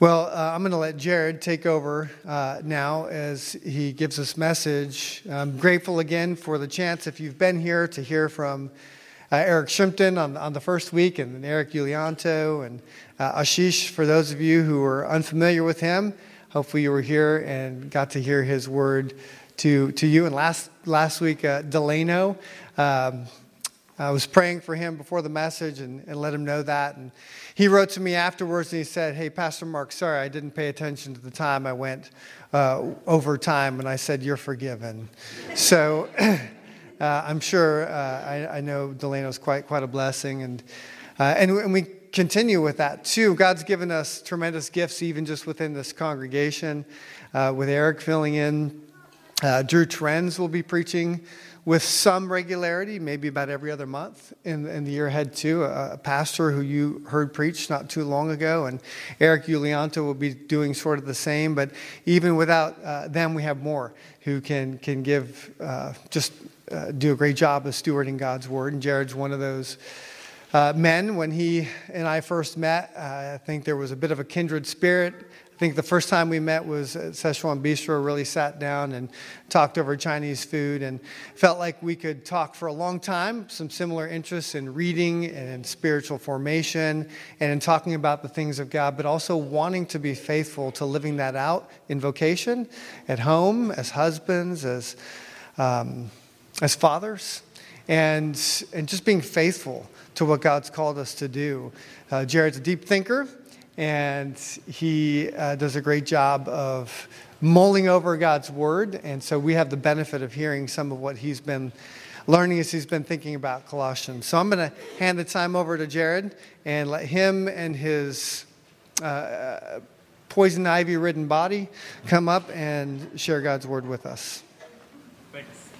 Well, uh, I'm going to let Jared take over uh, now as he gives us message. I'm grateful again for the chance, if you've been here, to hear from uh, Eric Shrimpton on, on the first week, and Eric Giulianto and uh, Ashish. For those of you who are unfamiliar with him, hopefully you were here and got to hear his word to, to you. And last, last week, uh, Delano. Um, I was praying for him before the message and, and let him know that. And he wrote to me afterwards and he said, Hey, Pastor Mark, sorry, I didn't pay attention to the time I went uh, over time. And I said, You're forgiven. so uh, I'm sure, uh, I, I, know Delano's quite, quite a blessing. And, uh, and, and we continue with that too. God's given us tremendous gifts, even just within this congregation, uh, with Eric filling in. Uh, Drew Trends will be preaching with some regularity, maybe about every other month in, in the year ahead, too. A, a, pastor who you heard preach not too long ago, and Eric Giulianto will be doing sort of the same. But even without uh, them, we have more who can, can give, uh, just uh, do a great job of stewarding God's word. And Jared's one of those. Uh, men, when he and I first met, uh, I think there was a bit of a kindred spirit think the first time we met was at Szechuan Bistro, really sat down and talked over Chinese food and felt like we could talk for a long time. Some similar interests in reading and in spiritual formation and in talking about the things of God, but also wanting to be faithful to living that out in vocation, at home, as husbands, as, um, as fathers, and, and just being faithful to what God's called us to do. Uh, Jared's a deep thinker and he uh, does a great job of mulling over God's word. And so we have the benefit of hearing some of what he's been learning as he's been thinking about Colossians. So I'm going to hand the time over to Jared and let him and his uh, poison ivy ridden body come up and share God's word with us. Thanks.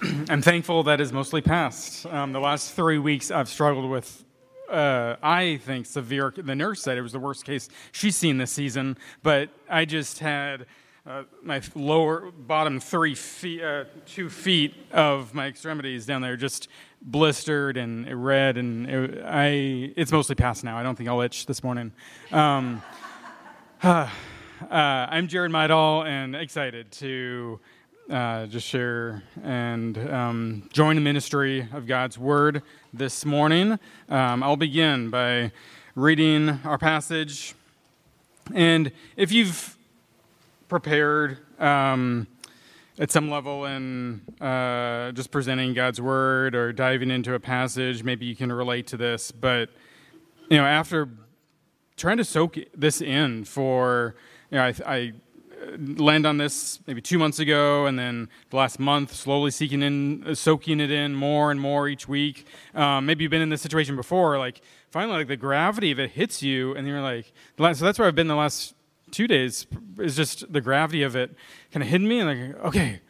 I'm thankful that is mostly past. Um, the last three weeks I've struggled with uh, I think severe. The nurse said it was the worst case she's seen this season, but I just had uh, my lower bottom three feet, uh, two feet of my extremities down there just blistered and red, and it, I it's mostly past now. I don't think I'll itch this morning. Um, uh, I'm Jared Midall and excited to uh, just share and um, join the ministry of God's Word this morning. Um, I'll begin by reading our passage. And if you've prepared um, at some level in uh, just presenting God's Word or diving into a passage, maybe you can relate to this. But, you know, after trying to soak this in for, you know, I, I land on this maybe two months ago, and then the last month, slowly seeking in, uh, soaking it in more and more each week. Um, maybe you've been in this situation before, like finally, like the gravity of it hits you, and you're like, so that's where I've been the last two days. Is just the gravity of it kind of hitting me, and like, okay,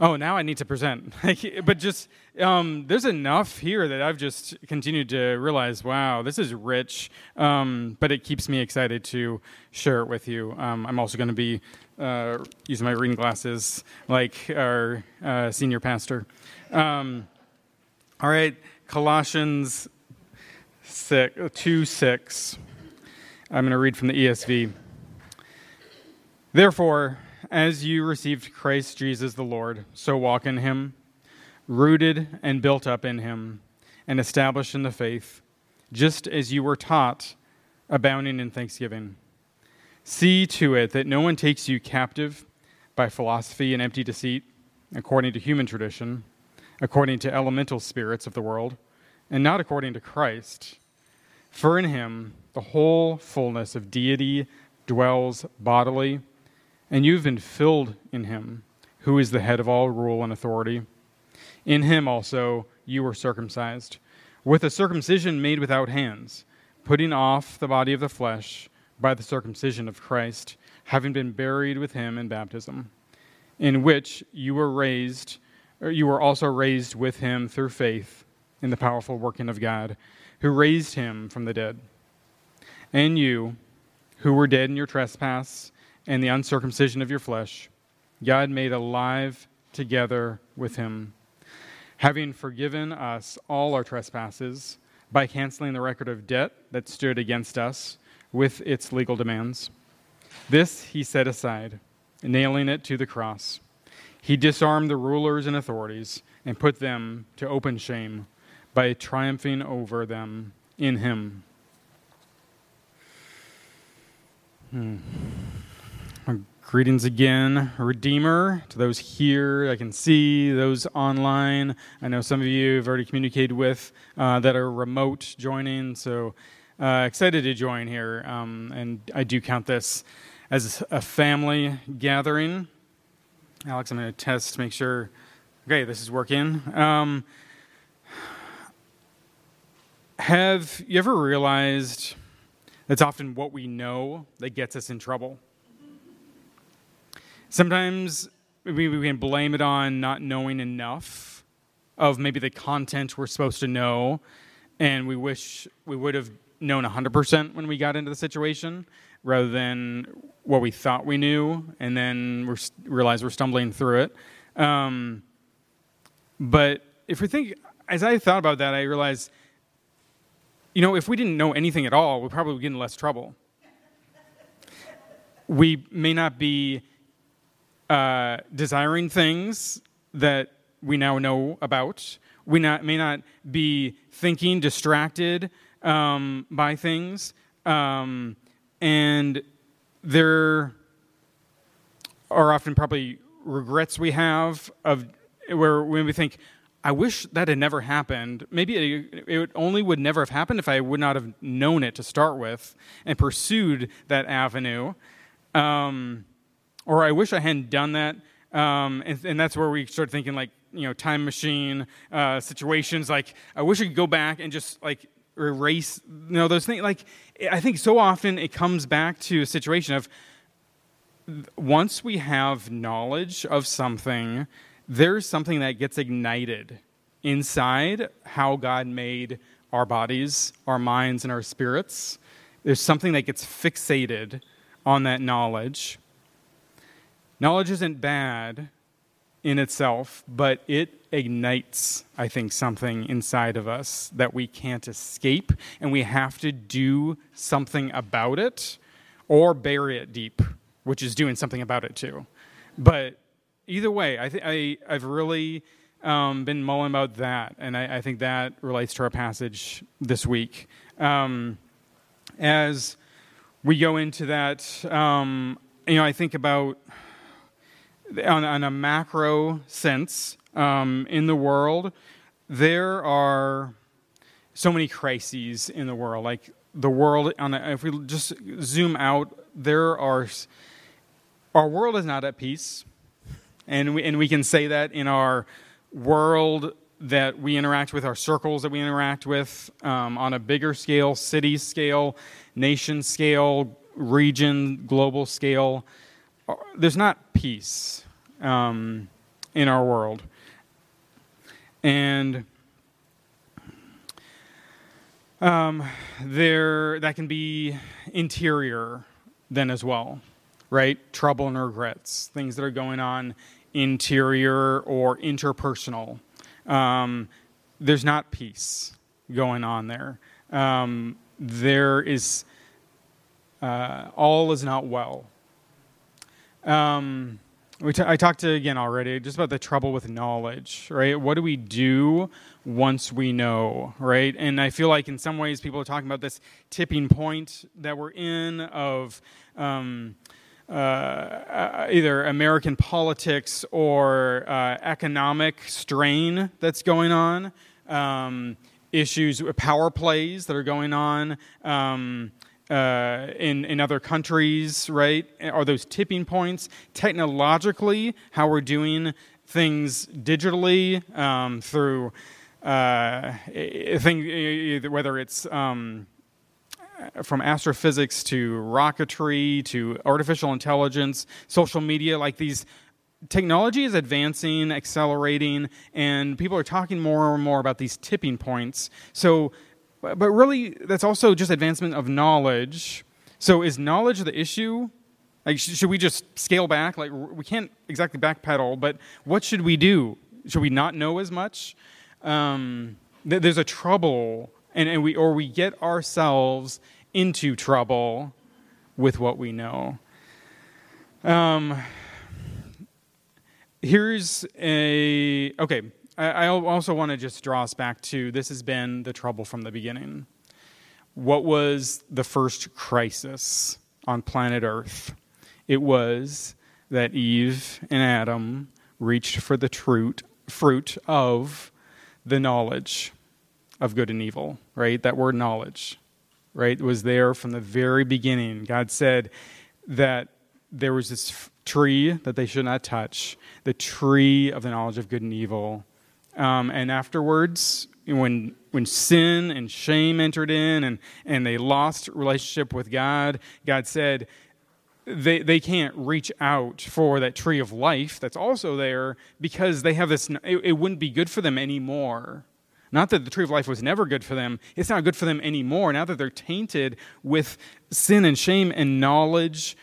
oh, now I need to present. but just um, there's enough here that I've just continued to realize, wow, this is rich. Um, but it keeps me excited to share it with you. Um, I'm also going to be uh, using my reading glasses like our uh, senior pastor. Um, all right, Colossians 6, 2 6. I'm going to read from the ESV. Therefore, as you received Christ Jesus the Lord, so walk in him, rooted and built up in him, and established in the faith, just as you were taught, abounding in thanksgiving. See to it that no one takes you captive by philosophy and empty deceit, according to human tradition, according to elemental spirits of the world, and not according to Christ. For in him the whole fullness of deity dwells bodily and you've been filled in him, who is the head of all rule and authority. In him also you were circumcised, with a circumcision made without hands, putting off the body of the flesh by the circumcision of Christ, having been buried with him in baptism, in which you were raised, or you were also raised with him through faith in the powerful working of God, who raised him from the dead. And you, who were dead in your trespass, and the uncircumcision of your flesh, God made alive together with him, having forgiven us all our trespasses by canceling the record of debt that stood against us, with its legal demands. This he set aside, nailing it to the cross. He disarmed the rulers and authorities and put them to open shame by triumphing over them in him. Hmm. Greetings again, Redeemer, to those here I can see, those online. I know some of you have already communicated with uh, that are remote joining, so uh, excited to join here. Um, and I do count this as a family gathering. Alex, I'm going to test make sure. Okay, this is working. Um, have you ever realized that's often what we know that gets us in trouble? Sometimes we, we can blame it on not knowing enough of maybe the content we're supposed to know, and we wish we would have known 100% when we got into the situation rather than what we thought we knew, and then we realize we're stumbling through it. Um, but if we think, as I thought about that, I realized, you know, if we didn't know anything at all, we probably would get in less trouble. We may not be uh, desiring things that we now know about. We not, may not be thinking distracted um, by things. Um, and there are often probably regrets we have of where when we think, I wish that had never happened. Maybe it, it, only would never have happened if I would not have known it to start with and pursued that avenue. Um, or I wish I hadn't done that. Um, and, and, that's where we start thinking like, you know, time machine uh, situations. Like, I wish I could go back and just like erase, you know, those things. Like, I think so often it comes back to a situation of once we have knowledge of something, there's something that gets ignited inside how God made our bodies, our minds, and our spirits. There's something that gets fixated on that knowledge. Knowledge isn't bad in itself, but it ignites, I think, something inside of us that we can't escape, and we have to do something about it or bury it deep, which is doing something about it too. But either way, I think I've really um, been mulling about that, and I, I, think that relates to our passage this week. Um, as we go into that, um, you know, I think about on, on a macro sense um, in the world, there are so many crises in the world. Like the world, on a, if we just zoom out, there are our world is not at peace, and we and we can say that in our world that we interact with, our circles that we interact with, um, on a bigger scale, city scale, nation scale, region, global scale there's not peace um, in our world. And um, there, that can be interior then as well, right? Trouble and regrets, things that are going on interior or interpersonal. Um, there's not peace going on there. Um, there is, uh, all is not well um, we t- I talked to again already just about the trouble with knowledge, right? What do we do once we know, right? And I feel like in some ways people are talking about this tipping point that we're in of um, uh, uh either American politics or uh, economic strain that's going on, um, issues, power plays that are going on. Um, uh, in, in other countries, right? Are those tipping points? Technologically, how we're doing things digitally um, through uh, thing, whether it's um, from astrophysics to rocketry to artificial intelligence, social media, like these technology is advancing, accelerating, and people are talking more and more about these tipping points. So but really, that's also just advancement of knowledge. So, is knowledge the issue? Like, should we just scale back? Like, we can't exactly backpedal, but what should we do? Should we not know as much? Um, there's a trouble, and, and we or we get ourselves into trouble with what we know. Um, here's a okay. I, also want to just draw us back to this has been the trouble from the beginning. What was the first crisis on planet Earth? It was that Eve and Adam reached for the fruit, fruit of the knowledge of good and evil, right? That word knowledge, right, was there from the very beginning. God said that there was this tree that they should not touch, the tree of the knowledge of good and evil. Um, and afterwards, when when sin and shame entered in and, and they lost relationship with God, God said they, they can't reach out for that tree of life that's also there because they have this, it, it wouldn't be good for them anymore. Not that the tree of life was never good for them, it's not good for them anymore now that they're tainted with sin and shame and knowledge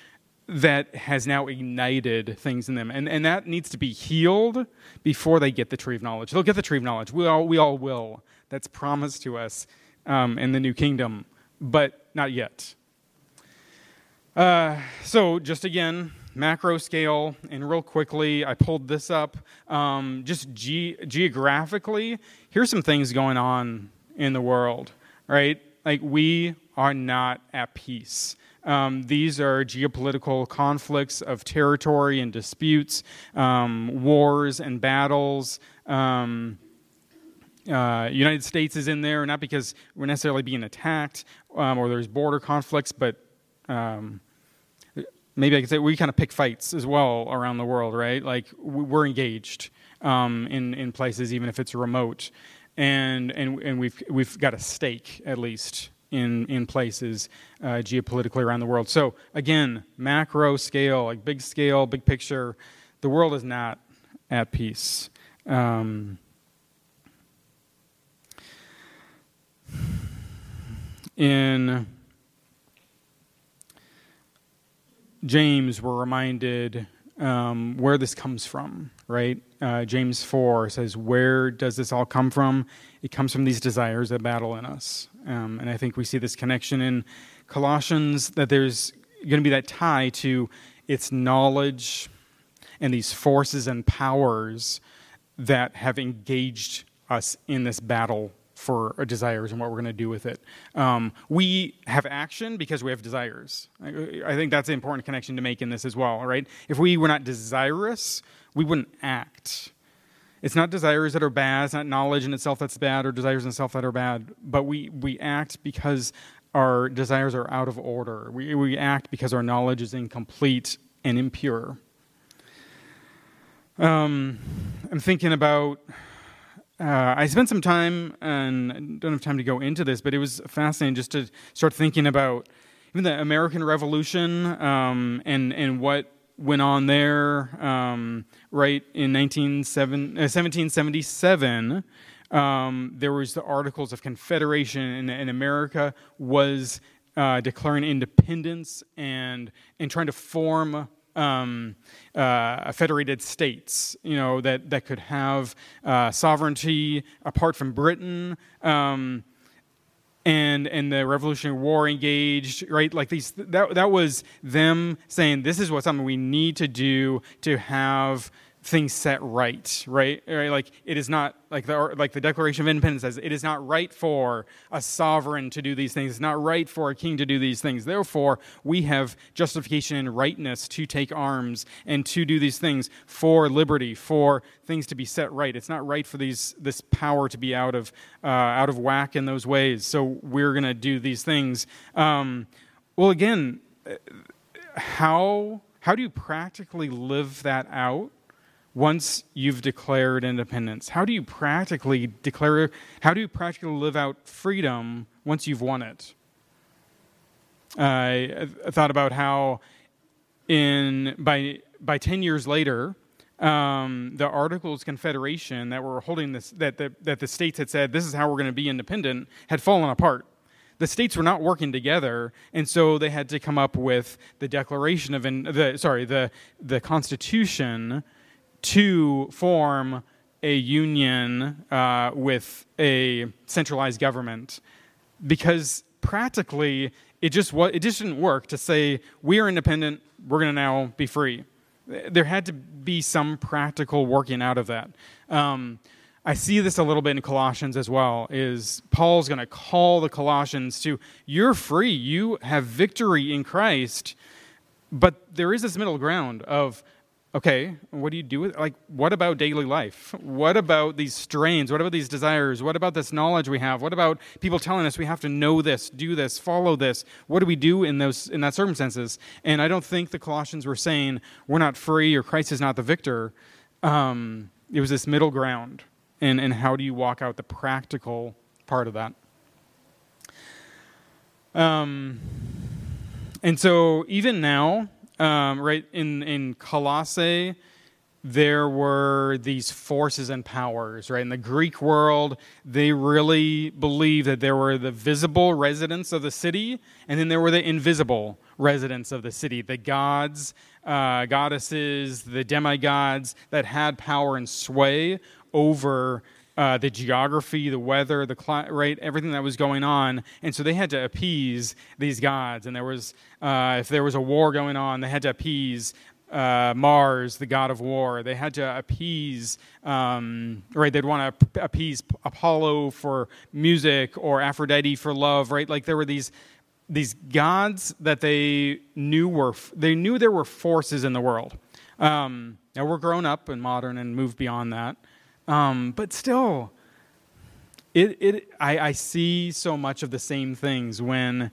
that has now ignited things in them. And, and that needs to be healed before they get the tree of knowledge. They'll get the tree of knowledge. We all, we all will. That's promised to us um, in the new kingdom, but not yet. Uh, so, just again, macro scale, and real quickly, I pulled this up. Um, just ge- geographically, here's some things going on in the world, right? Like, we are not at peace. Um, these are geopolitical conflicts of territory and disputes, um, wars and battles. Um, uh, United States is in there, not because we're necessarily being attacked um, or there's border conflicts, but um, maybe I could say we kind of pick fights as well around the world, right? Like we're engaged um, in in places, even if it's remote, and and and we've we've got a stake at least in, in places uh, geopolitically around the world. So, again, macro scale, like big scale, big picture, the world is not at peace. Um, in James, we're reminded um, where this comes from, right? Uh, James 4 says, Where does this all come from? It comes from these desires that battle in us. Um, and I think we see this connection in Colossians that there's going to be that tie to its knowledge and these forces and powers that have engaged us in this battle for desires and what we're going to do with it. Um, we have action because we have desires. I, I, think that's an important connection to make in this as well, right? If we were not desirous, we wouldn't act. It's not desires that are bad, it's not knowledge in itself that's bad or desires in itself that are bad, but we, we act because our desires are out of order. We, we act because our knowledge is incomplete and impure. Um, I'm thinking about. Uh, I spent some time, and I don't have time to go into this, but it was fascinating just to start thinking about even the American Revolution um, and and what went on there, um, right in 1777, uh, um, there was the Articles of Confederation, and, and America was uh, declaring independence and and trying to form um, uh, federated states, you know, that that could have uh, sovereignty apart from Britain. Um, and and the Revolutionary War engaged, right? Like these, that that was them saying this is what something we need to do to have things set right, right? right? Like it is not like the like the Declaration of Independence says it is not right for a sovereign to do these things. It's not right for a king to do these things. Therefore, we have justification and rightness to take arms and to do these things for liberty, for things to be set right. It's not right for these this power to be out of uh, out of whack in those ways. So we're to do these things. Um, well, again, uh, how how do you practically live that out? Once you've declared independence? How do you practically declare, how do you practically live out freedom once you've won it? I, I thought about how in, by, by 10 years later, um, the Articles Confederation that were holding this, that the, that the states had said, this is how we're going to be independent, had fallen apart the states were not working together, and so they had to come up with the Declaration of the sorry the the Constitution to form a union uh, with a centralized government because practically it just it just didn't work to say we are independent. We're going to now be free. There had to be some practical working out of that. Um, I see this a little bit in Colossians as well. Is Paul's going to call the Colossians to you're free, you have victory in Christ, but there is this middle ground of okay, what do you do with like what about daily life? What about these strains? What about these desires? What about this knowledge we have? What about people telling us we have to know this, do this, follow this? What do we do in those in that circumstances? And I don't think the Colossians were saying we're not free or Christ is not the victor. Um, it was this middle ground and, and how do you walk out the practical part of that? Um, and so even now, um, right in in Colossae, there were these forces and powers, right? In the Greek world, they really believed that there were the visible residents of the city, and then there were the invisible residents of the city, the gods, uh, goddesses, the demigods that had power and sway over uh, the geography, the weather, the cli- right, everything that was going on, and so they had to appease these gods. And there was, uh, if there was a war going on, they had to appease uh, Mars, the god of war. They had to appease, um, right? They'd want to appease Apollo for music or Aphrodite for love, right? Like there were these these gods that they knew were they knew there were forces in the world. Um, now we're grown up and modern and moved beyond that. Um, but still, it, it, I, I, see so much of the same things when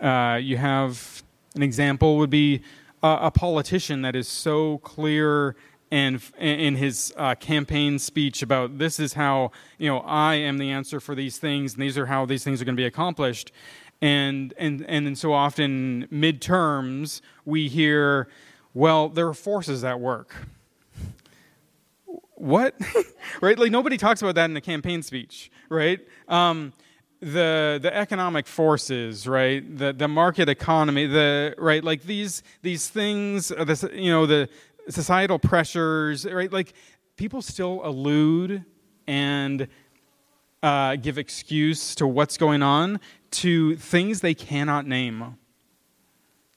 uh, you have an example would be a, a, politician that is so clear and in his uh, campaign speech about this is how you know I am the answer for these things and these are how these things are going to be accomplished. And and and, so often midterms we hear well there are forces at work what? right? Like nobody talks about that in a campaign speech, right? Um, the the economic forces, right? The the market economy, the right, like these these things, uh, the you know the societal pressures, right? Like people still allude and uh, give excuse to what's going on to things they cannot name,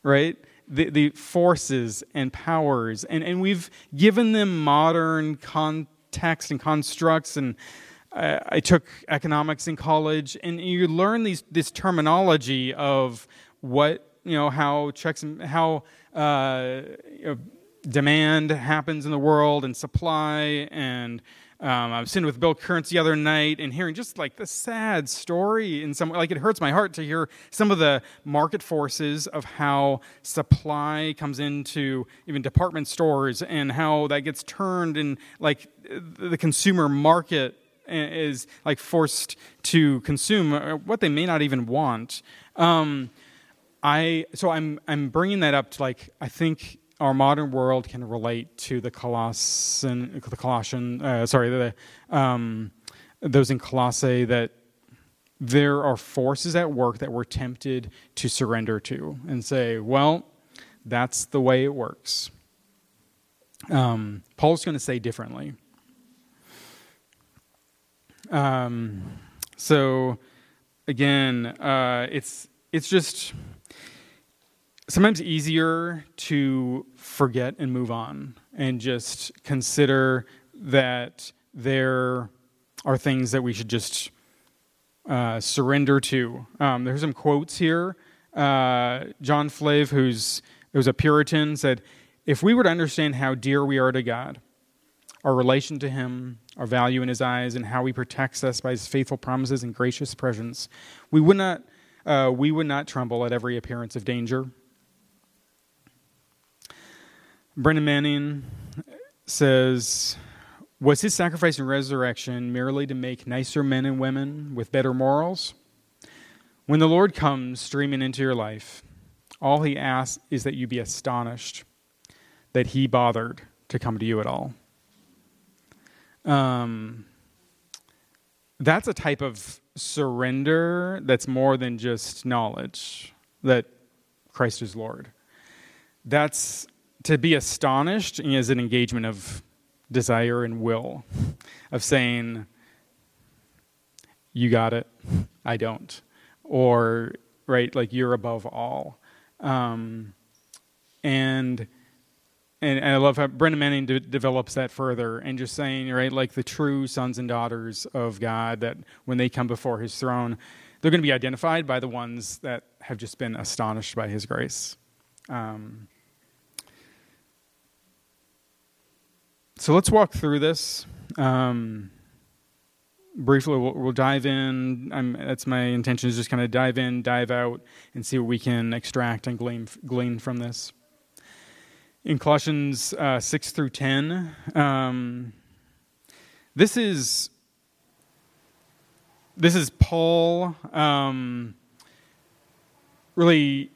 right? The, the forces and powers, and, and we've given them modern context and constructs. And uh, I took economics in college, and you learn these, this terminology of what, you know, how checks and how uh, you know, demand happens in the world and supply and um, I was sitting with Bill Kurtz the other night and hearing just like the sad story in some like it hurts my heart to hear some of the market forces of how supply comes into even department stores and how that gets turned and like the consumer market is like forced to consume uh, what they may not even want. Um, I so I'm I'm bringing that up to like I think our modern world can relate to the Colossian, the Colossian, uh, sorry, the, um, those in Colossae that there are forces at work that we're tempted to surrender to and say, well, that's the way it works. Um, Paul's going to say differently. Um, so, again, uh, it's it's just sometimes easier to forget and move on and just consider that there are things that we should just uh, surrender to. Um, there's some quotes here. Uh, John Flavel, who's who's a Puritan, said, "If we were to understand how dear we are to God, our relation to Him, our value in His eyes, and how He protects us by His faithful promises and gracious presence, we would not uh, we would not tremble at every appearance of danger." Brennan Manning says, Was his sacrifice and resurrection merely to make nicer men and women with better morals? When the Lord comes streaming into your life, all he asks is that you be astonished that he bothered to come to you at all. Um, that's a type of surrender that's more than just knowledge that Christ is Lord. That's to be astonished is an engagement of desire and will, of saying, You got it, I don't. Or right? Like you're above all. Um, and, and, I love how Brennan Manning de- develops that further and just saying, right, like the true sons and daughters of God, that when they come before his throne, they're going to be identified by the ones that have just been astonished by his grace. Um, so let's walk through this. Um, briefly we'll, we'll, dive in I'm, that's my intention is just kind of dive in dive out and see what we can extract and glean, glean from this in colossians uh, 6 through 10 um, this is this is paul um, really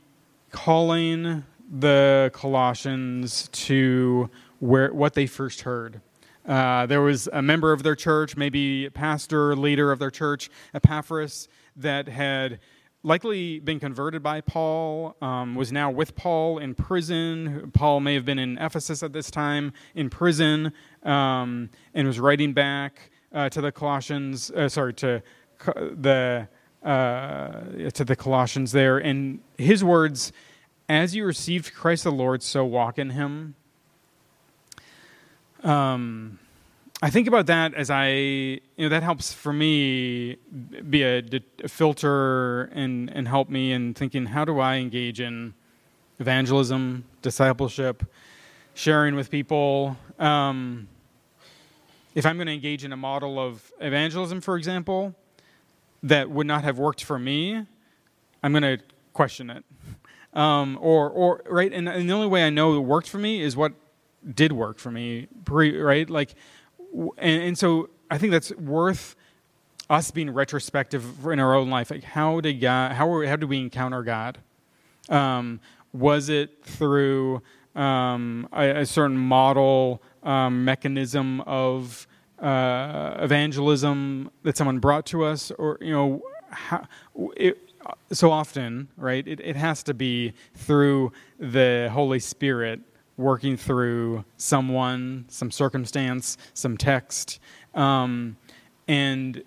calling the colossians to where what they first heard uh, there was a member of their church, maybe a pastor, leader of their church, Epaphras, that had likely been converted by Paul, um, was now with Paul in prison. Paul may have been in Ephesus at this time, in prison, um, and was writing back uh, to the Colossians, uh, sorry, to the uh, to the Colossians there, and his words: "As you received Christ the Lord, so walk in Him." Um, I think about that as I, you know, that helps for me be a, a, filter and, and help me in thinking how do I engage in evangelism, discipleship, sharing with people. Um, if I'm going to engage in a model of evangelism, for example, that would not have worked for me, I'm going to question it. Um, or, or right, and, and the only way I know it worked for me is what did work for me, right? Like, and, and so I think that's worth us being retrospective in our own life. Like, how did God? How how did we encounter God? Um, was it through um, a, a, certain model um, mechanism of uh, evangelism that someone brought to us, or you know, how, it, so often, right? It, it has to be through the Holy Spirit working through someone, some circumstance, some text, um, and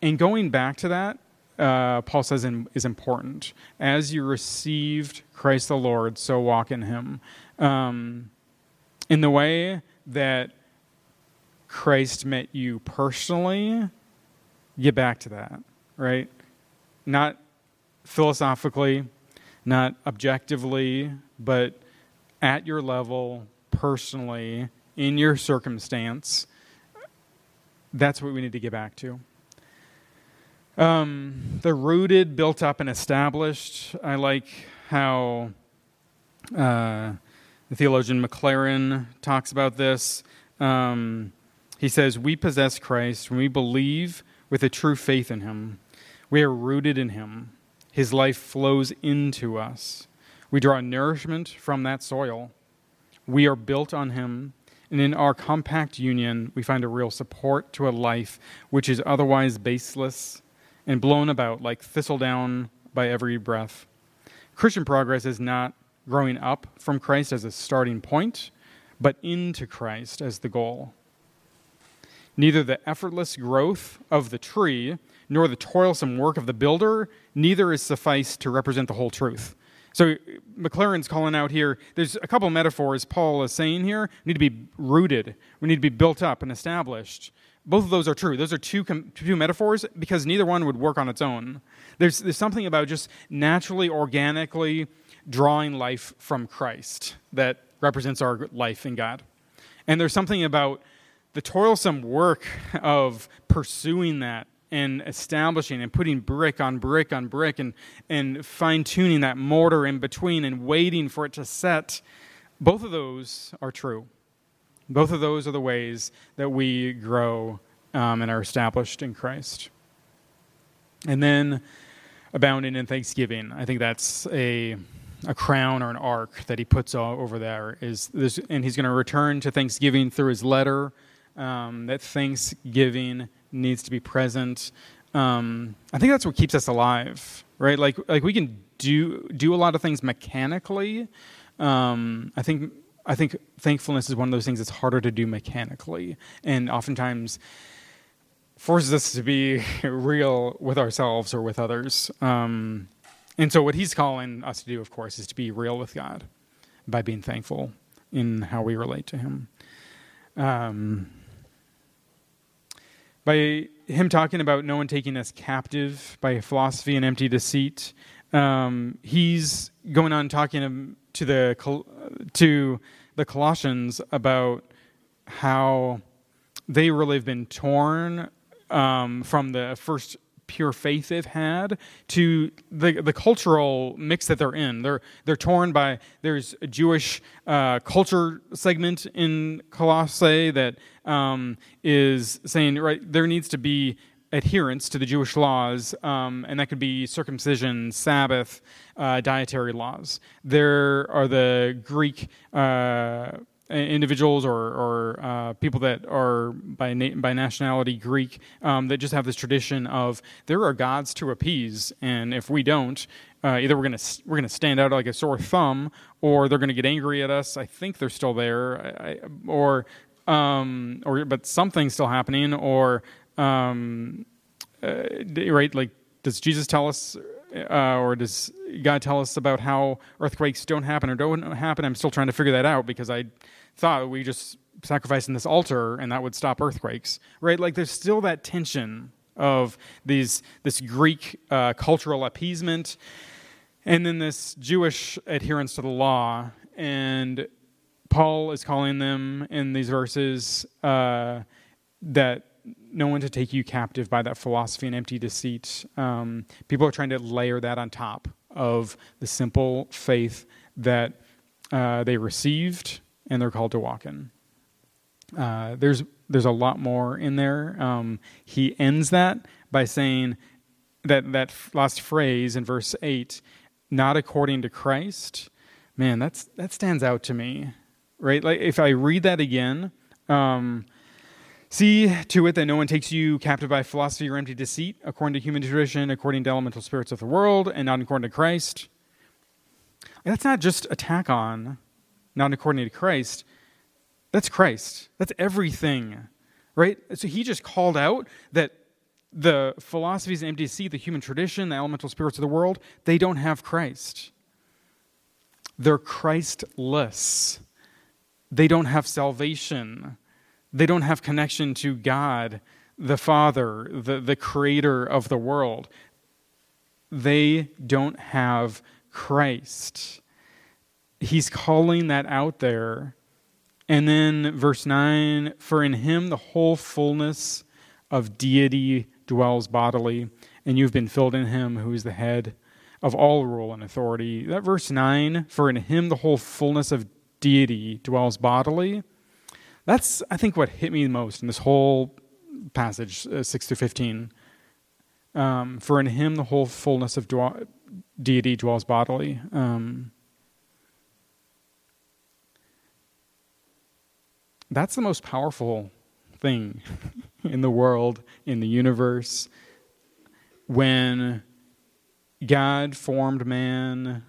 and going back to that, uh, Paul says in, is important. As you received Christ the Lord, so walk in Him, um, in the way that Christ met you personally. Get back to that, right? Not philosophically, not objectively, but at your level, personally, in your circumstance, that's what we need to get back to. Um, the rooted, built up, and established. I like how uh, the theologian Maclaren talks about this. Um, he says, We possess Christ when we believe with a true faith in him. We are rooted in him. His life flows into us. We draw nourishment from that soil. We are built on Him, and in our compact union, we find a real support to a life which is otherwise baseless and blown about like thistledown by every breath. Christian progress is not growing up from Christ as a starting point, but into Christ as the goal. Neither the effortless growth of the tree nor the toilsome work of the builder, neither is suffice to represent the whole truth. So Maclaren's calling out here, there's a couple metaphors Paul is saying here. We need to be rooted, we need to be built up and established. Both of those are true. Those are two, two metaphors because neither one would work on its own. There's, there's something about just naturally, organically drawing life from Christ that represents our life in God. And there's something about the toilsome work of pursuing that and establishing and putting brick on brick on brick and, and fine tuning that mortar in between and waiting for it to set, both of those are true. Both of those are the ways that we grow um, and are established in Christ. And then abounding in thanksgiving. I think that's a a crown or an arc that he puts over there is this, and he's going to return to thanksgiving through his letter. Um, that thanksgiving needs to be present. Um, I think that's what keeps us alive, right? Like like we can do do a lot of things mechanically. Um, I think I think thankfulness is one of those things that's harder to do mechanically, and oftentimes forces us to be real with ourselves or with others. Um, And so, what he's calling us to do, of course, is to be real with God by being thankful in how we relate to him. Um, by him talking about no one taking us captive by philosophy and empty deceit, um, he's going on talking to the to the Colossians about how they really have been torn um, from the first pure faith they've had to the the cultural mix that they're in. They're they're torn by there's a Jewish uh, culture segment in Colossae that um, is saying right there needs to be adherence to the Jewish laws, um, and that could be circumcision, Sabbath, uh, dietary laws. There are the Greek. Uh, individuals or, or uh, people that are by na- by nationality Greek um, that just have this tradition of there are gods to appease, and if we don't, uh, either we're gonna we're gonna stand out like a sore thumb, or they're gonna get angry at us. I think they're still there, I, or um, or but something's still happening, or um, uh, right like does Jesus tell us uh, or does God tell us about how earthquakes don't happen or don't happen? I'm still trying to figure that out because I thought we just sacrificed in this altar and that would stop earthquakes, right? Like there's still that tension of these this Greek uh, cultural appeasement and then this Jewish adherence to the law. And Paul is calling them in these verses uh, that no one to take you captive by that philosophy and empty deceit. Um, people are trying to layer that on top of the simple faith that uh, they received and they're called to walk in. Uh, there's there's a lot more in there. Um, he ends that by saying that that last phrase in verse eight, not according to Christ. Man, that's that stands out to me, right? Like if I read that again. Um, See to it that no one takes you captive by philosophy or empty deceit, according to human tradition, according to elemental spirits of the world, and not according to Christ. That's not just attack on, not according to Christ. That's Christ. That's everything, right? So he just called out that the philosophies and empty deceit, the human tradition, the elemental spirits of the world, they don't have Christ. They're Christless. They don't have salvation they don't have connection to God, the Father, the, the creator of the world. They don't have Christ. He's calling that out there. And then verse 9 For in him the whole fullness of deity dwells bodily, and you've been filled in him who is the head of all rule and authority. That verse 9, For in him the whole fullness of deity dwells bodily that's, I think, what hit me most in this whole passage, uh, 6 to 15. Um, for in him the whole fullness of deity dwells bodily. Um, that's the most powerful thing in the world, in the universe. When God formed man,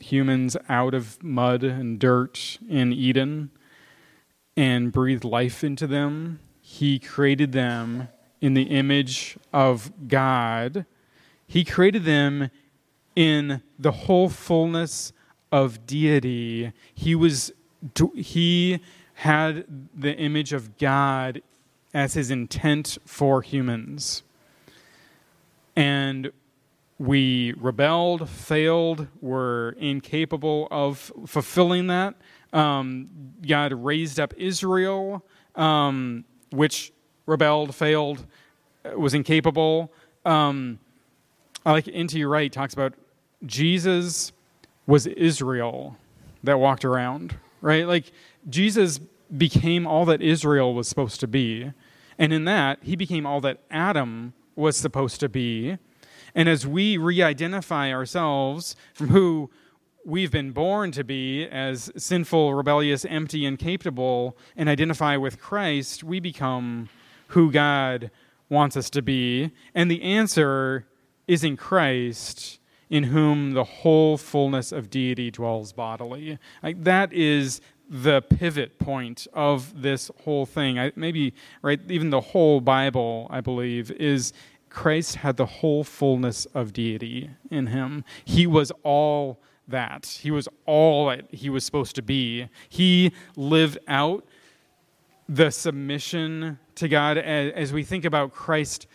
humans out of mud and dirt in Eden, and breathed life into them. He created them in the image of God. He created them in the whole fullness of deity. He was he had the image of God as his intent for humans. And we rebelled, failed, were incapable of fulfilling that. Um, God raised up Israel, um, which rebelled, failed, was incapable. Um, I like N.T. Wright talks about Jesus was Israel that walked around, right? Like Jesus became all that Israel was supposed to be. And in that, he became all that Adam was supposed to be. And as we re identify ourselves from who we've been born to be as sinful, rebellious, empty, incapable, and identify with Christ, we become who God wants us to be. And the answer is in Christ, in whom the whole fullness of deity dwells bodily. Like, that is the pivot point of this whole thing. I, maybe, right, even the whole Bible, I believe, is Christ had the whole fullness of deity in him. He was all that. He was all that he was supposed to be. He lived out the submission to God as, we think about Christ.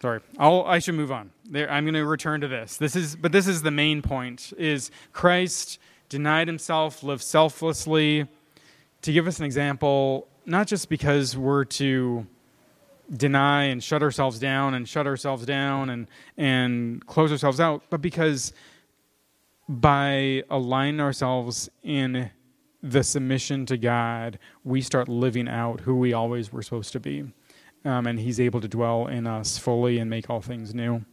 Sorry, I'll, I should move on. There, I'm going to return to this. This is, but this is the main point: is Christ denied himself, lived selflessly. To give us an example, not just because we're to deny and shut ourselves down and shut ourselves down and and close ourselves out, but because by aligning ourselves in the submission to God, we start living out who we always were supposed to be. Um, and He's able to dwell in us fully and make all things new.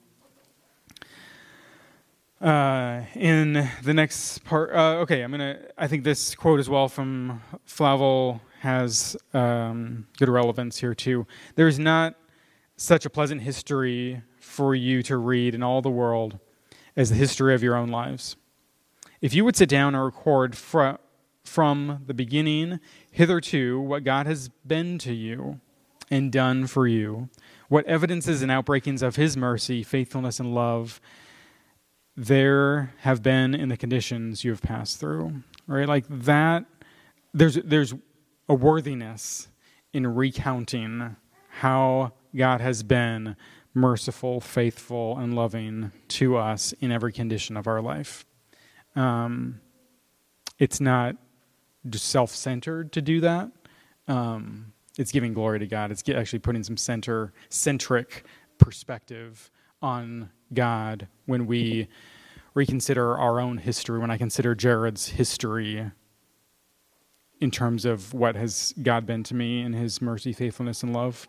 Uh, in the next part, uh, okay, I'm gonna. I think this quote as well from Flavel has um, good relevance here too. There is not such a pleasant history for you to read in all the world as the history of your own lives. If you would sit down and record fr- from the beginning hitherto what God has been to you and done for you, what evidences and outbreakings of His mercy, faithfulness, and love there have been in the conditions you have passed through, right? Like that, there's there's a worthiness in recounting how God has been merciful, faithful, and loving to us in every condition of our life. Um, it's not self centered to do that. Um, it's giving glory to God. It's actually putting some center centric perspective on God when we reconsider our own history. When I consider Jared's history in terms of what has God been to me in his mercy, faithfulness, and love.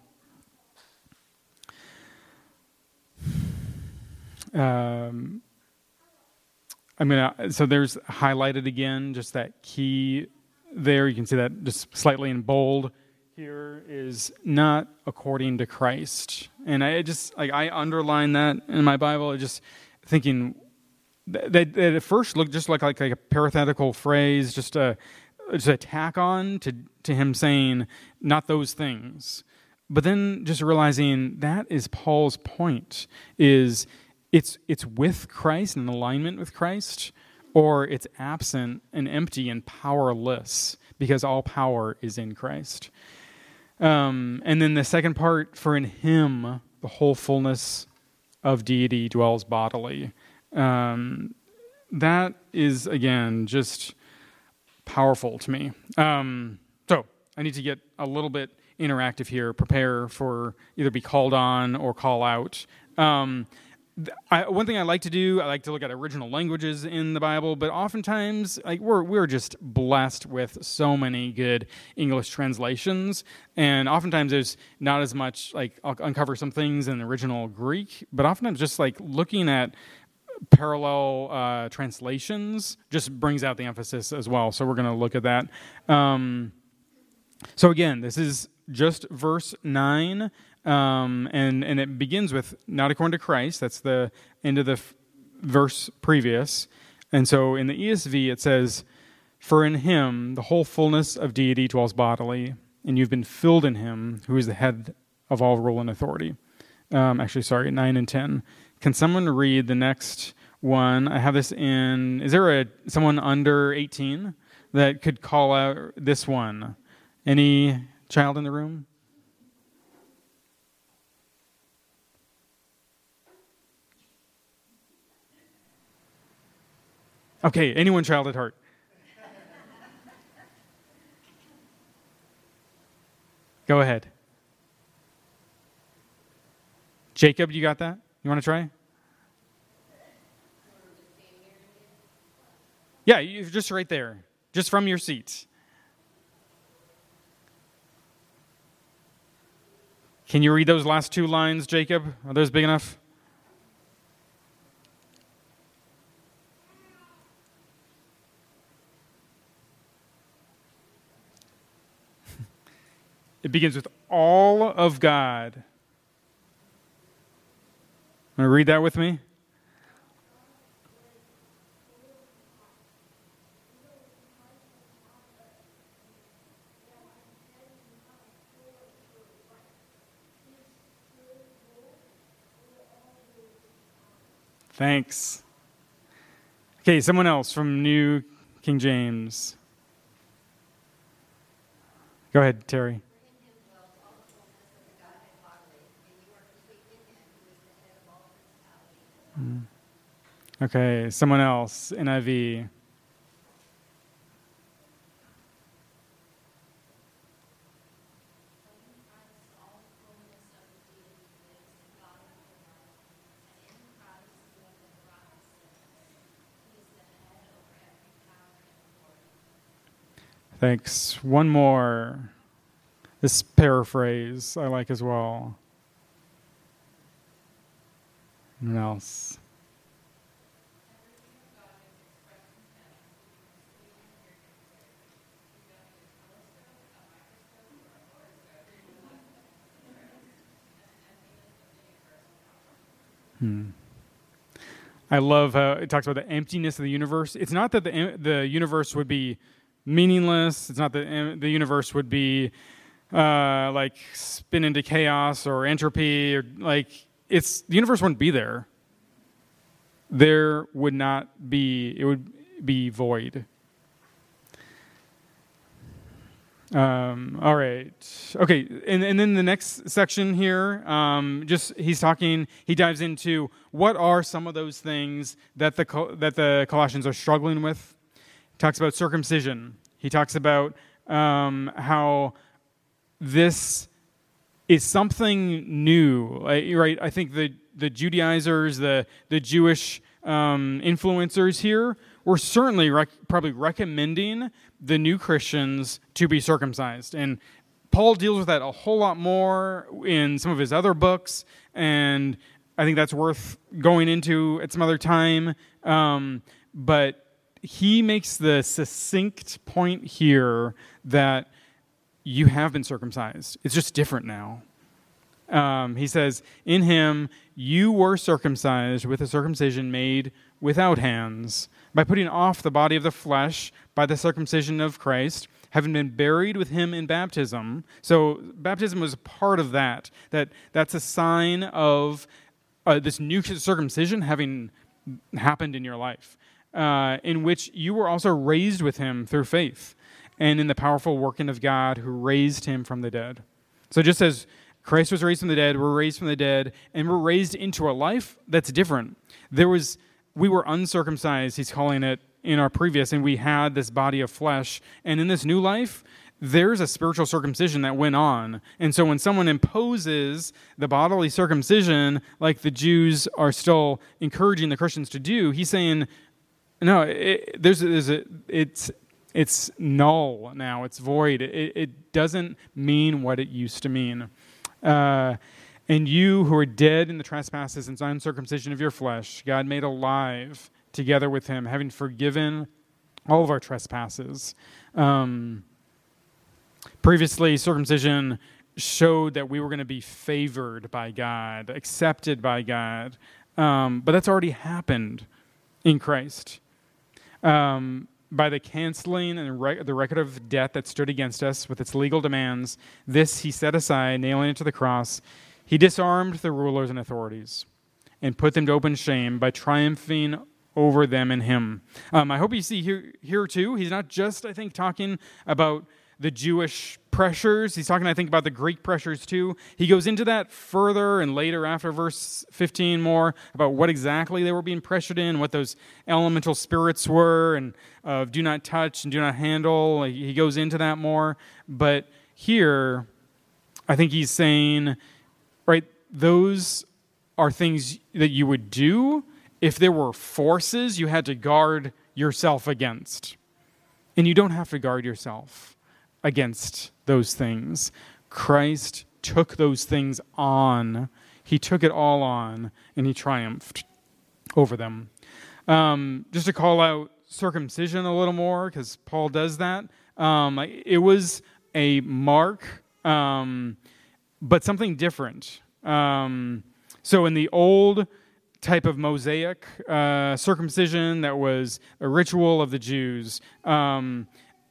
Um, I'm gonna so there's highlighted again just that key there. You can see that just slightly in bold. Here is not according to Christ, and I just like I underline that in my Bible. Just thinking that, that at first looked just like, like like a parenthetical phrase, just a just a tack on to, to him saying, not those things. But then just realizing that is Paul's point is it's it's with Christ and alignment with Christ, or it's absent and empty and powerless because all power is in Christ. Um, and then the second part, for in Him the whole fullness of deity dwells bodily. Um, that is again just powerful to me. Um, so I need to get a little bit interactive here, prepare for either be called on or call out. Um, I, one thing I like to do, I like to look at original languages in the Bible, but oftentimes, like we're we're just blessed with so many good English translations, and oftentimes there's not as much. Like I'll uncover some things in the original Greek, but oftentimes just like looking at parallel uh, translations just brings out the emphasis as well. So we're going to look at that. Um, so again, this is just verse 9, um, and, and it begins with not according to Christ. That's the end of the f- verse previous. And so in the ESV, it says, For in him the whole fullness of deity dwells bodily, and you've been filled in him, who is the head of all rule and authority. Um, actually, sorry, 9 and 10. Can someone read the next one? I have this in. Is there a someone under 18 that could call out this one? Any child in the room? Okay, anyone child at heart? Go ahead. Jacob, you got that? You want to try? Yeah, you're just right there, just from your seat. Can you read those last two lines, Jacob? Are those big enough? it begins with all of God Want to read that with me? Thanks. Okay, someone else from New King James. Go ahead, Terry. Mm. Okay, someone else, NIV. Thanks. One more. This paraphrase I like as well. Anyone else? Hmm. I love how it talks about the emptiness of the universe. It's not that the the universe would be meaningless. It's not that the universe would be uh, like spin into chaos or entropy or like it's the universe wouldn't be there. There would not be. It would be void. Um, all right. Okay. And, and then the next section here, um, just he's talking, he dives into what are some of those things that the, that the Colossians are struggling with. Talks about circumcision. He talks about um, how this is something new, right? I think the, the Judaizers, the, the Jewish um, influencers here were certainly rec- probably recommending the new Christians to be circumcised. And Paul deals with that a whole lot more in some of his other books, and I think that's worth going into at some other time. Um, but he makes the succinct point here that you have been circumcised. It's just different now. Um, he says, In him you were circumcised with a circumcision made without hands, by putting off the body of the flesh by the circumcision of Christ, having been buried with him in baptism. So baptism was part of that. That that's a sign of uh, this new circumcision having happened in your life uh, in which you were also raised with him through faith and in the powerful working of God who raised him from the dead. So just as Christ was raised from the dead, we're raised from the dead, and we're raised into a life that's different. There was we were uncircumcised, he's calling it in our previous, and we had this body of flesh. And in this new life, there's a spiritual circumcision that went on. And so when someone imposes the bodily circumcision, like the Jews are still encouraging the Christians to do, he's saying, no, it, there's, there's a, it's, it's null now. It's void. It, it doesn't mean what it used to mean. Uh, and you who are dead in the trespasses and uncircumcision of your flesh, God made alive together with him, having forgiven all of our trespasses. Um, previously, circumcision showed that we were going to be favored by God, accepted by God. Um, but that's already happened in Christ um, by the canceling and the record of debt that stood against us with its legal demands. This he set aside, nailing it to the cross. He disarmed the rulers and authorities and put them to open shame by triumphing over them in him. Um, I hope you see here, here too, he's not just, I think, talking about the Jewish pressures. He's talking, I think, about the Greek pressures too. He goes into that further and later after verse 15 more about what exactly they were being pressured in, what those elemental spirits were, and uh, do not touch and do not handle. He goes into that more. But here, I think he's saying, right, those are things that you would do if there were forces you had to guard yourself against. And you don't have to guard yourself against those things. Christ took those things on. He took it all on and he triumphed over them. Um, just to call out circumcision a little more, because Paul does that. Um, it was a mark, um, but something different. Um, so in the old type of Mosaic uh, circumcision that was a ritual of the Jews, um,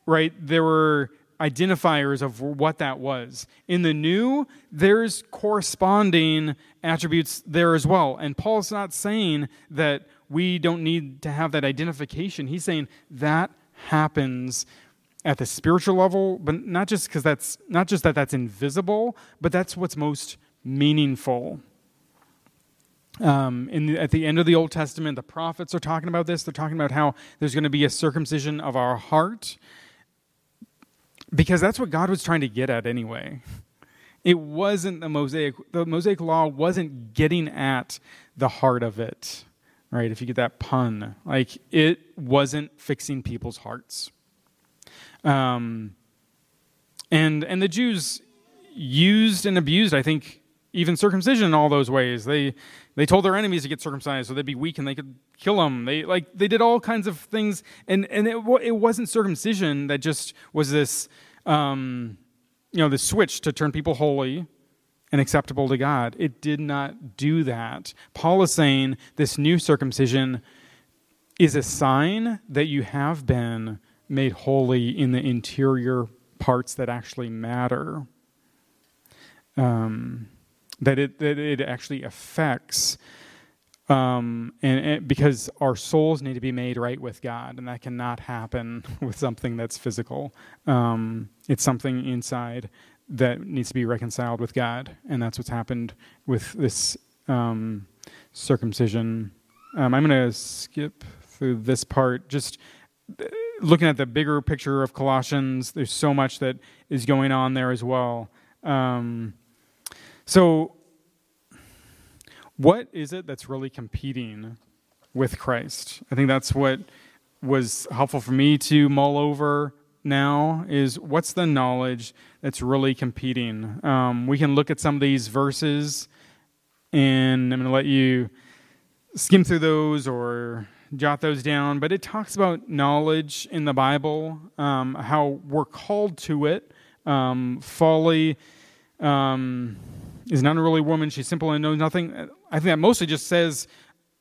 right, there were identifiers of what that was. In the new, there's corresponding attributes there as well. And Paul's not saying that we don't need to have that identification. He's saying that happens at the spiritual level, but not just because that's not just that that's invisible, but that's what's most meaningful. Um, in the, at the end of the Old Testament, the prophets are talking about this. They're talking about how there's going to be a circumcision of our heart, because that's what God was trying to get at anyway. It wasn't the Mosaic. The Mosaic law wasn't getting at the heart of it, right? If you get that pun, like it wasn't fixing people's hearts. Um, and and the Jews used and abused, I think, even circumcision in all those ways. They they told their enemies to get circumcised so they'd be weak and they could kill them. They like they did all kinds of things, and and it it wasn't circumcision that just was this, um, you know, the switch to turn people holy and acceptable to God. It did not do that. Paul is saying this new circumcision is a sign that you have been made holy in the interior parts that actually matter. Um, that it that it actually affects, um, and, and, because our souls need to be made right with God, and that cannot happen with something that's physical. Um, it's something inside that needs to be reconciled with God, and that's what's happened with this um, circumcision. Um, I'm going to skip through this part. Just looking at the bigger picture of Colossians, there's so much that is going on there as well. Um, so, what is it that's really competing with Christ? I think that's what was helpful for me to mull over now is what's the knowledge that's really competing? Um, we can look at some of these verses, and I'm going to let you skim through those or jot those down, but it talks about knowledge in the Bible, um, how we're called to it. Um, folly um, is not a really woman. She's simple and knows nothing. I think that mostly just says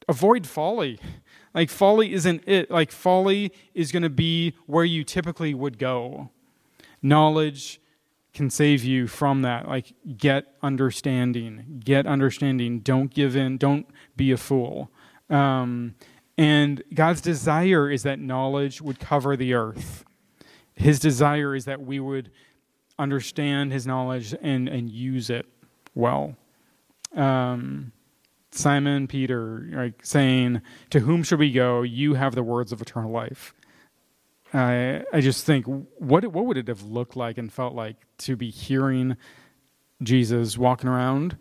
avoid folly. Like, folly isn't it. Like, folly is going to be where you typically would go. Knowledge can save you from that. Like, get understanding. Get understanding. Don't give in. Don't be a fool. Um, and God's desire is that knowledge would cover the earth. His desire is that we would understand his knowledge and, and use it well. Um, Simon Peter like saying, "To whom should we go? You have the words of eternal life." I I just think what what would it have looked like and felt like to be hearing Jesus walking around?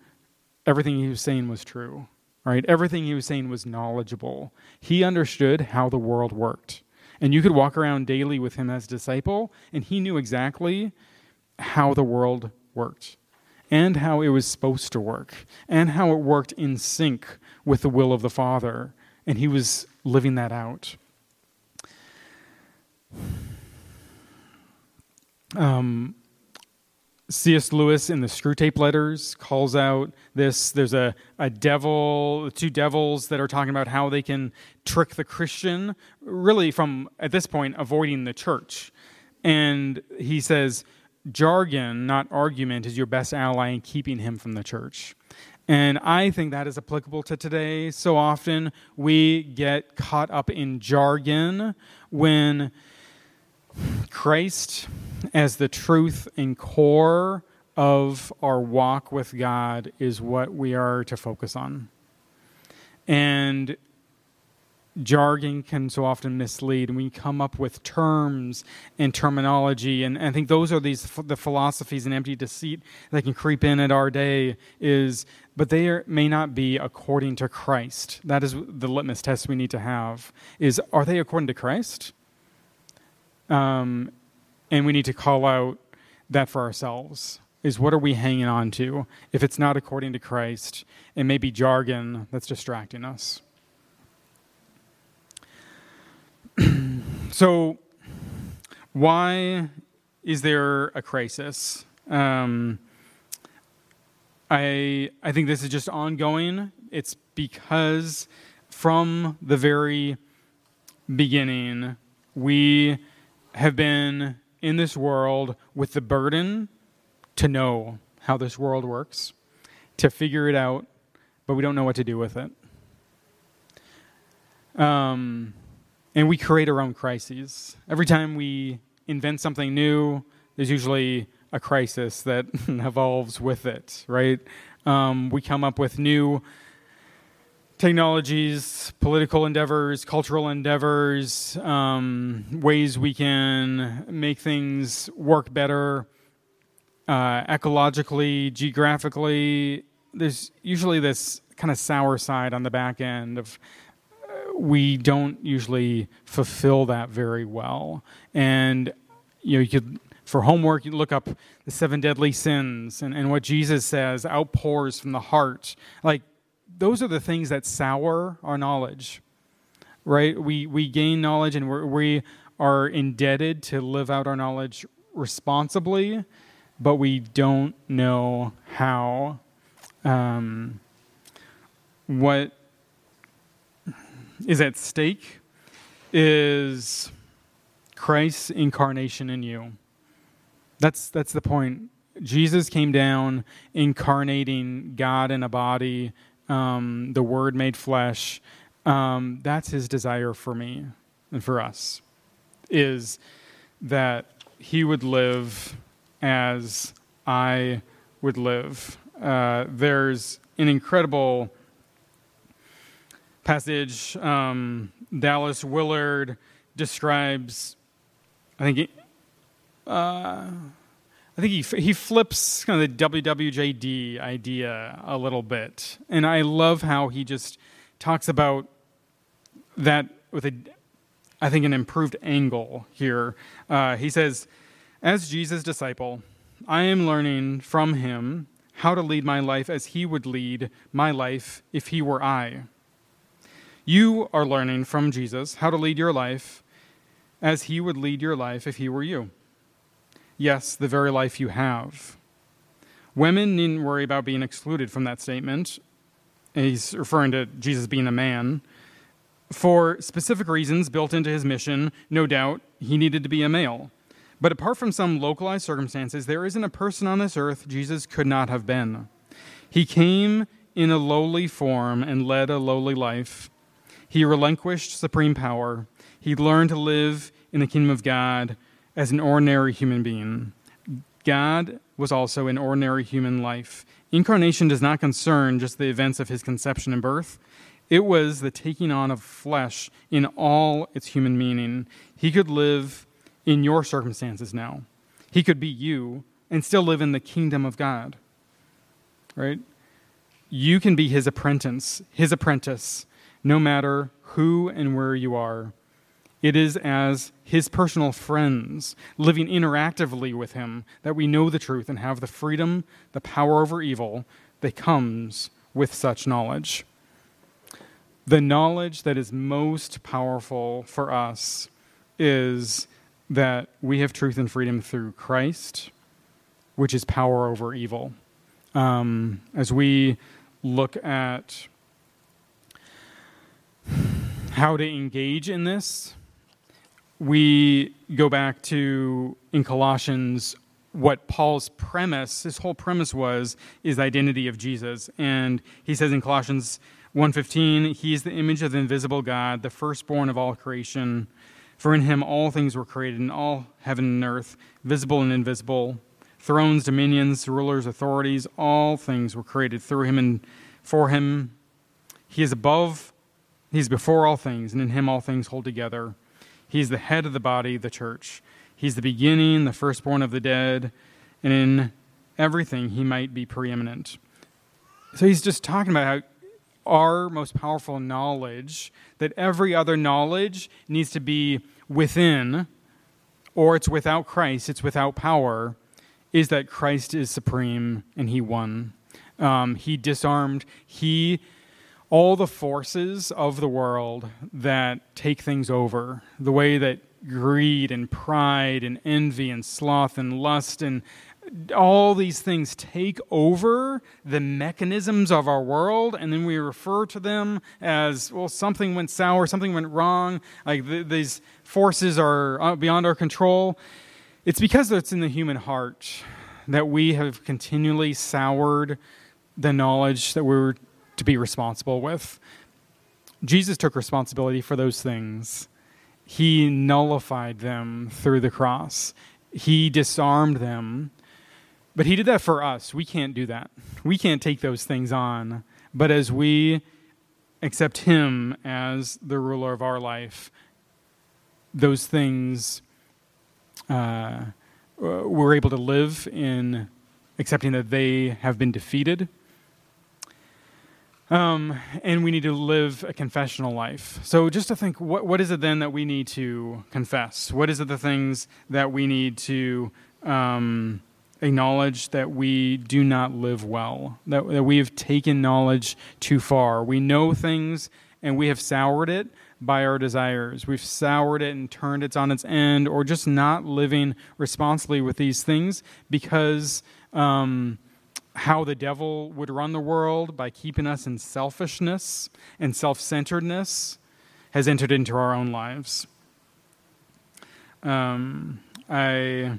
Everything he was saying was true. Right? Everything he was saying was knowledgeable. He understood how the world worked. And you could walk around daily with him as disciple, and he knew exactly how the world worked, and how it was supposed to work, and how it worked in sync with the will of the Father. And he was living that out. Um, C.S. Lewis in the Screwtape Letters calls out this. There's a, a devil, two devils that are talking about how they can trick the Christian, really from, at this point, avoiding the church. And he says, jargon, not argument, is your best ally in keeping him from the church. And I think that is applicable to today. So often we get caught up in jargon when Christ as the truth and core of our walk with God is what we are to focus on. And jargon can so often mislead, and we come up with terms and terminology, and, and I think those are these the philosophies and empty deceit that can creep in at our day. Is but they are, may not be according to Christ. That is the litmus test we need to have. Is are they according to Christ? Um, and we need to call out that for ourselves is what are we hanging on to if it's not according to Christ it may be jargon that's distracting us so why is there a crisis um, I, I think this is just ongoing it's because from the very beginning we have been in this world with the burden to know how this world works, to figure it out, but we don't know what to do with it. Um, and we create our own crises. Every time we invent something new, there's usually a crisis that evolves with it, right? Um, we come up with new technologies, political endeavors, cultural endeavors, um, ways we can make things work better uh, ecologically, geographically. There's usually this kind of sour side on the back end of we don't usually fulfill that very well. And you know, you could for homework, you look up the seven deadly sins and, and what Jesus says outpours from the heart. Like those are the things that sour our knowledge, right? We, we gain knowledge and we're, we are indebted to live out our knowledge responsibly, but we don't know how. Um, what is at stake is Christ's incarnation in you. That's, that's the point. Jesus came down, incarnating God in a body, um, the Word made flesh. Um, that's his desire for me and for us, is that he would live as I would live. Uh, there's an incredible passage. Um, Dallas Willard describes, I think, uh, I think he he flips kind of the WWJD idea a little bit, and I love how he just talks about that with a, I think, an improved angle here. Uh, he says, "As Jesus' disciple, I am learning from him how to lead my life as he would lead my life if he were I. You are learning from Jesus how to lead your life as he would lead your life if he were you." Yes, the very life you have. Women needn't worry about being excluded from that statement. He's referring to Jesus being a man. For specific reasons built into his mission, no doubt, he needed to be a male. But apart from some localized circumstances, there isn't a person on this earth Jesus could not have been. He came in a lowly form and led a lowly life. He relinquished supreme power. He learned to live in the kingdom of God as an ordinary human being. God was also an ordinary human life. Incarnation does not concern just the events of his conception and birth. It was the taking on of flesh in all its human meaning. He could live in your circumstances now. He could be you and still live in the kingdom of God. Right? You can be his apprentice, his apprentice, no matter who and where you are. It is as his personal friends, living interactively with him, that we know the truth and have the freedom, the power over evil that comes with such knowledge. The knowledge that is most powerful for us is that we have truth and freedom through Christ, which is power over evil. Um, as we look at how to engage in this, we go back to in Colossians what Paul's premise, his whole premise was, is the identity of Jesus. And he says in Colossians 1.15, he is the image of the invisible God, the firstborn of all creation. For in him all things were created, in all heaven and earth, visible and invisible, thrones, dominions, rulers, authorities, all things were created through him and for him. He is above, he is before all things, and in him all things hold together. He's the head of the body, the church. He's the beginning, the firstborn of the dead, and in everything he might be preeminent. So he's just talking about how our most powerful knowledge, that every other knowledge needs to be within, or it's without Christ, it's without power, is that Christ is supreme and he won. Um, he disarmed, he all the forces of the world that take things over, the way that greed and pride and envy and sloth and lust and all these things take over the mechanisms of our world, and then we refer to them as, well, something went sour, something went wrong, like th- these forces are uh, beyond our control. It's because it's in the human heart that we have continually soured the knowledge that we were to be responsible with. Jesus took responsibility for those things. He nullified them through the cross. He disarmed them. But he did that for us. We can't do that. We can't take those things on. But as we accept him as the ruler of our life, those things uh, we're able to live in accepting that they have been defeated um, and we need to live a confessional life. So, just to think, what, what is it then that we need to confess? What is it the things that we need to um, acknowledge that we do not live well, that, that we have taken knowledge too far? We know things and we have soured it by our desires. We've soured it and turned it on its end, or just not living responsibly with these things because. Um, how the devil would run the world by keeping us in selfishness and self centeredness has entered into our own lives. Um, I.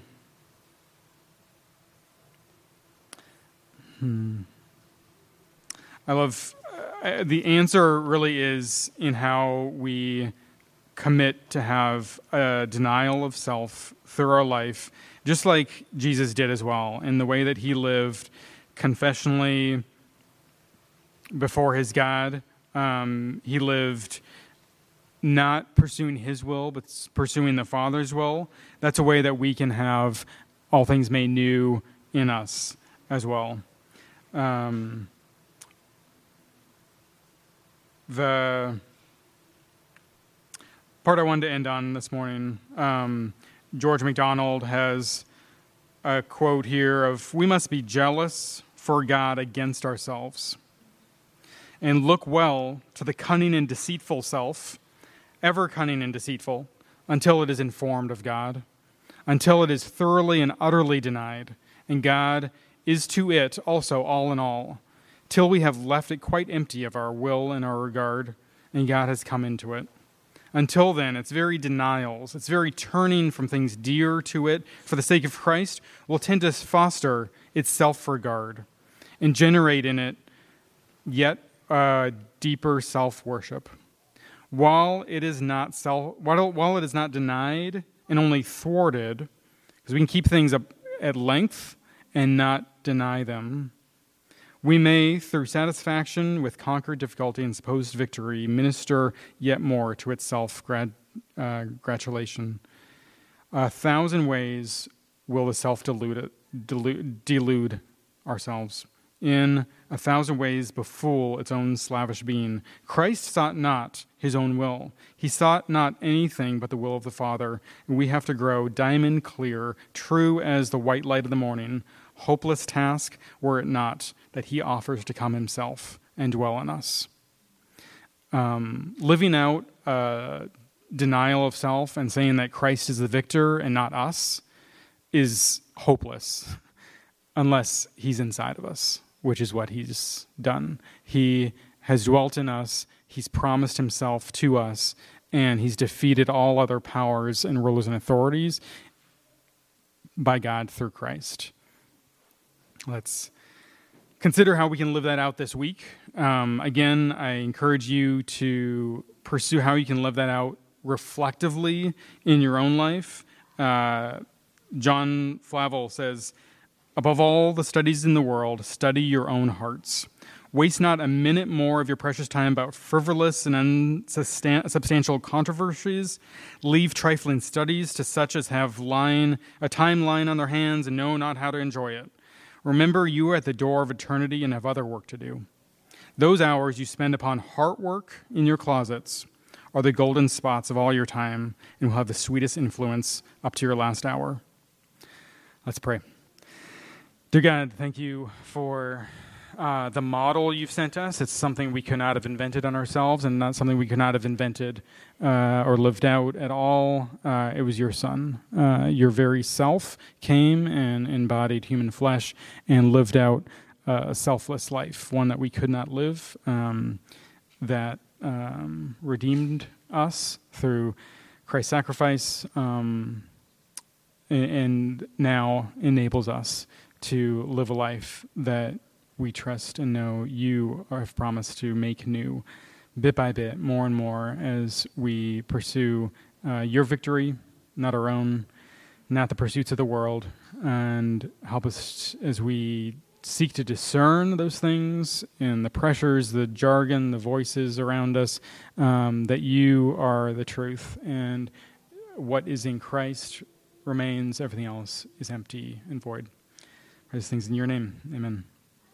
Hmm. I love uh, the answer really is in how we commit to have a denial of self through our life, just like Jesus did as well, in the way that he lived confessionally before his God. Um, he lived not pursuing his will, but pursuing the Father's will. That's a way that we can have all things made new in us as well. Um, the part I wanted to end on this morning, um, George MacDonald has a quote here of We must be jealous for God against ourselves. And look well to the cunning and deceitful self, ever cunning and deceitful, until it is informed of God, until it is thoroughly and utterly denied, and God is to it also all in all, till we have left it quite empty of our will and our regard, and God has come into it. Until then, its very denials, its very turning from things dear to it for the sake of Christ will tend to foster its self regard and generate in it yet a deeper self worship. While it is not self, while, while it is not denied and only thwarted, because we can keep things up at length and not deny them, we may, through satisfaction with conquered difficulty and supposed victory, minister yet more to its self uh, gratulation. A thousand ways will the self delude, delude, delude ourselves in a thousand ways befool its own slavish being. Christ sought not his own will. He sought not anything but the will of the Father. And we have to grow diamond clear, true as the white light of the morning. Hopeless task were it not that he offers to come himself and dwell in us. Um, living out a denial of self and saying that Christ is the victor and not us is hopeless unless he's inside of us which is what he's done. He has dwelt in us, he's promised himself to us, and he's defeated all other powers and rulers and authorities by God through Christ. Let's consider how we can live that out this week. Um, again, I encourage you to pursue how you can live that out reflectively in your own life. Uh, John Flavel says, Above all the studies in the world, study your own hearts. Waste not a minute more of your precious time about frivolous and unsubstantial controversies. Leave trifling studies to such as have line, a time lying on their hands and know not how to enjoy it. Remember, you are at the door of eternity and have other work to do. Those hours you spend upon heart work in your closets are the golden spots of all your time and will have the sweetest influence up to your last hour. Let's pray. Dear God, thank you for uh, the model you've sent us. It's something we could not have invented on ourselves and not something we could not have invented uh, or lived out at all. Uh, it was your Son. Uh, your very self came and embodied human flesh and lived out a selfless life, one that we could not live, um, that um, redeemed us through Christ's sacrifice. Um, and now enables us to live a life that we trust and know you have promised to make new bit by bit, more and more, as we pursue uh, your victory, not our own, not the pursuits of the world, and help us as we seek to discern those things and the pressures, the jargon, the voices around us, um, that you are the truth. And what is in Christ remains, everything else is empty and void. These things in your name. Amen.